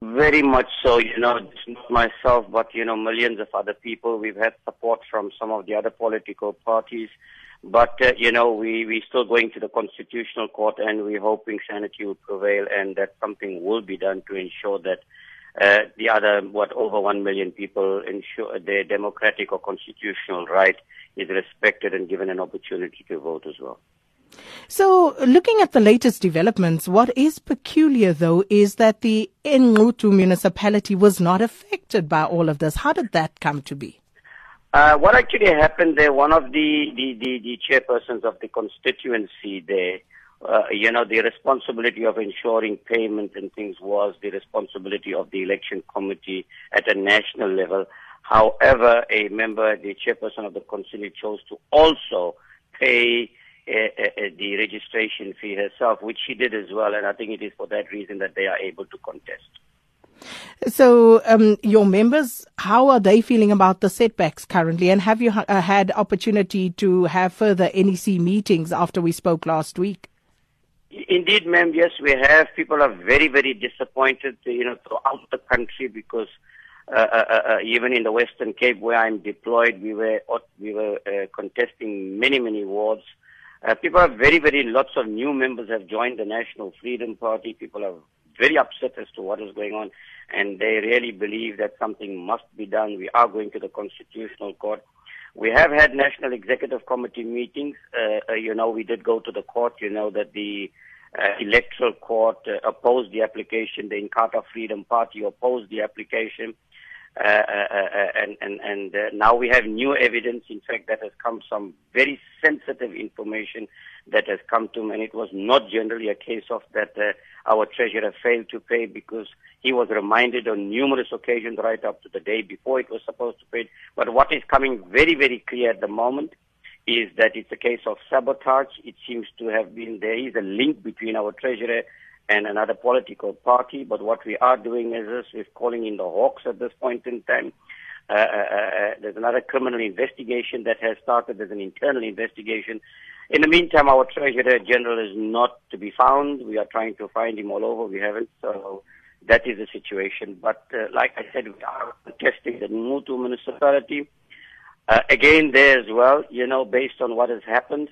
Very much so. You know, not myself, but, you know, millions of other people. We've had support from some of the other political parties. But, uh, you know, we, we're still going to the Constitutional Court and we're hoping sanity will prevail and that something will be done to ensure that uh, the other, what, over one million people ensure their democratic or constitutional right is respected and given an opportunity to vote as well. So, looking at the latest developments, what is peculiar though is that the eNquthu municipality was not affected by all of this. How did that come to be? Uh, what actually happened there, one of the, the, the, the chairpersons of the constituency there, uh, you know, the responsibility of ensuring payment and things was the responsibility of the election committee at a national level. However, a member, the chairperson of the constituency chose to also pay the registration fee herself, which she did as well, and I think it is for that reason that they are able to contest. So, um, your members, how are they feeling about the setbacks currently? And have you ha- uh, had opportunity to have further NEC meetings after we spoke last week? Indeed, ma'am. Yes, we have. People are very, very disappointed, you know, throughout the country because uh, uh, uh, uh even in the Western Cape where I'm deployed, we were we were uh, contesting many, many wards. Uh, people are very, very, lots of new members have joined the National Freedom Party. People are very upset as to what is going on, and they really believe that something must be done. We are going to the Constitutional Court. We have had National Executive Committee meetings. Uh, uh, you know, we did go to the court. You know that the uh, Electoral Court uh, opposed the application. The Inkatha Freedom Party opposed the application. Uh, uh, uh, and and, and now we have new evidence. In fact, that has come some very sensitive information that has come to, me and it was not generally a case of that our treasurer failed to pay because he was reminded on numerous occasions right up to the day before it was supposed to pay. But what is coming very very clear at the moment is that it's a case of sabotage. It seems to have been there is a link between our treasurer and another political party. But what we are doing is this, we're calling in the hawks at this point in time. Uh, uh, uh, there's another criminal investigation that has started. There's an internal investigation. In the meantime, our Treasurer General is not to be found. We are trying to find him all over. We haven't. So that is the situation. But uh, like I said, we are contesting the eNquthu municipality. Uh, again, there as well, you know, based on what has happened,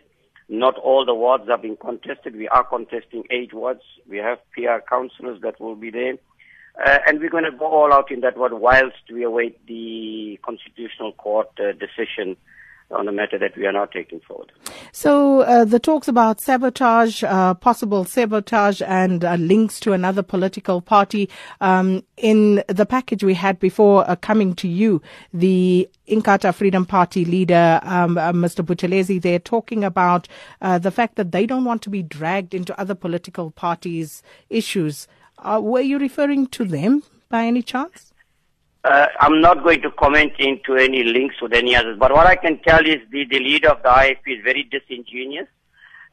not all the wards have been contested. We are contesting eight wards. We have PR councillors that will be there. Uh, and we're going to go all out in that ward whilst we await the Constitutional Court uh, decision on the matter that we are now taking forward. So uh, the talks about sabotage, uh, possible sabotage, and uh, links to another political party um, in the package we had before uh, coming to you, the Inkatha Freedom Party leader, um, uh, Mr. Buthelezi, they're talking about uh, the fact that they don't want to be dragged into other political parties' issues. were you referring to them by any chance? Uh, I'm not going to comment into any links with any others, but what I can tell is the, the leader of the IFP is very disingenuous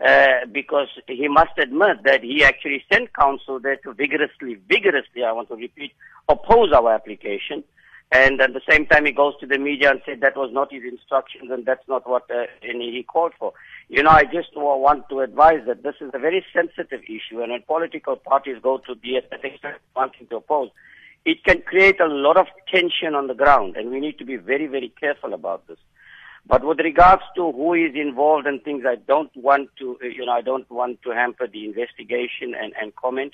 uh, because he must admit that he actually sent counsel there to vigorously, vigorously, I want to repeat, oppose our application. And at the same time, he goes to the media and said that was not his instructions and that's not what uh, he called for. You know, I just want to advise that this is a very sensitive issue, and when political parties go to the extent wanting to oppose, it can create a lot of tension on the ground, and we need to be very, very careful about this. But with regards to who is involved and things, I don't want to, you know, I don't want to hamper the investigation and, and comment.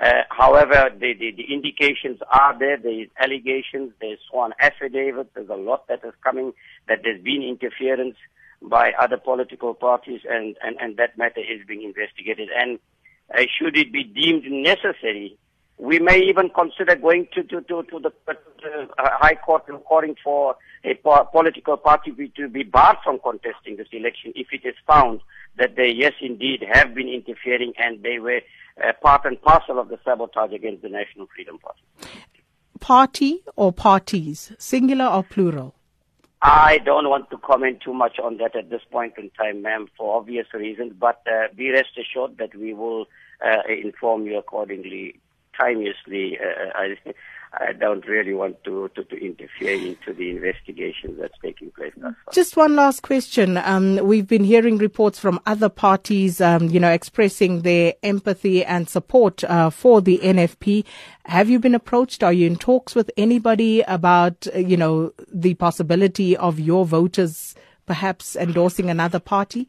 Uh, however, the, the, the, indications are there. There is allegations. There's sworn affidavit. There's a lot that is coming that there's been interference by other political parties, and, and, and that matter is being investigated. And uh, should it be deemed necessary, we may even consider going to, to, to, to the uh, High Court and calling for a po- political party be, to be barred from contesting this election if it is found that they, yes, indeed, have been interfering and they were uh, part and parcel of the sabotage against the National Freedom Party. Party or parties, singular or plural? I don't want to comment too much on that at this point in time, ma'am, for obvious reasons, but uh, be rest assured that we will uh, inform you accordingly simultaneously, uh, I, I don't really want to, to, to, interfere into the investigation that's taking place Just one last question. Um, we've been hearing reports from other parties, um, you know, expressing their empathy and support uh, for the NFP. Have you been approached? Are you in talks with anybody about, uh, you know, the possibility of your voters perhaps endorsing another party?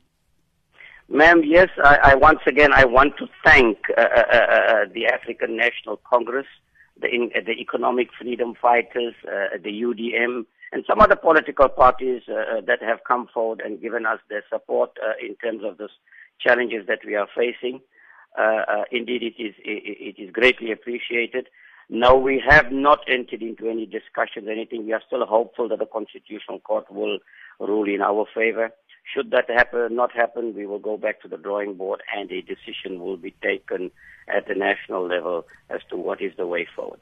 Ma'am, yes, I, I, once again I want to thank uh, uh, uh, uh the African National Congress the, in, the economic freedom fighters, uh, the UDM, and some other political parties uh, that have come forward and given us their support in terms of the challenges that we are facing. Indeed, it is it, it is greatly appreciated. No, we have not entered into any discussions, anything. We are still hopeful that the Constitutional Court will rule in our favor. Should that happen, not happen, we will go back to the drawing board and a decision will be taken at the national level as to what is the way forward.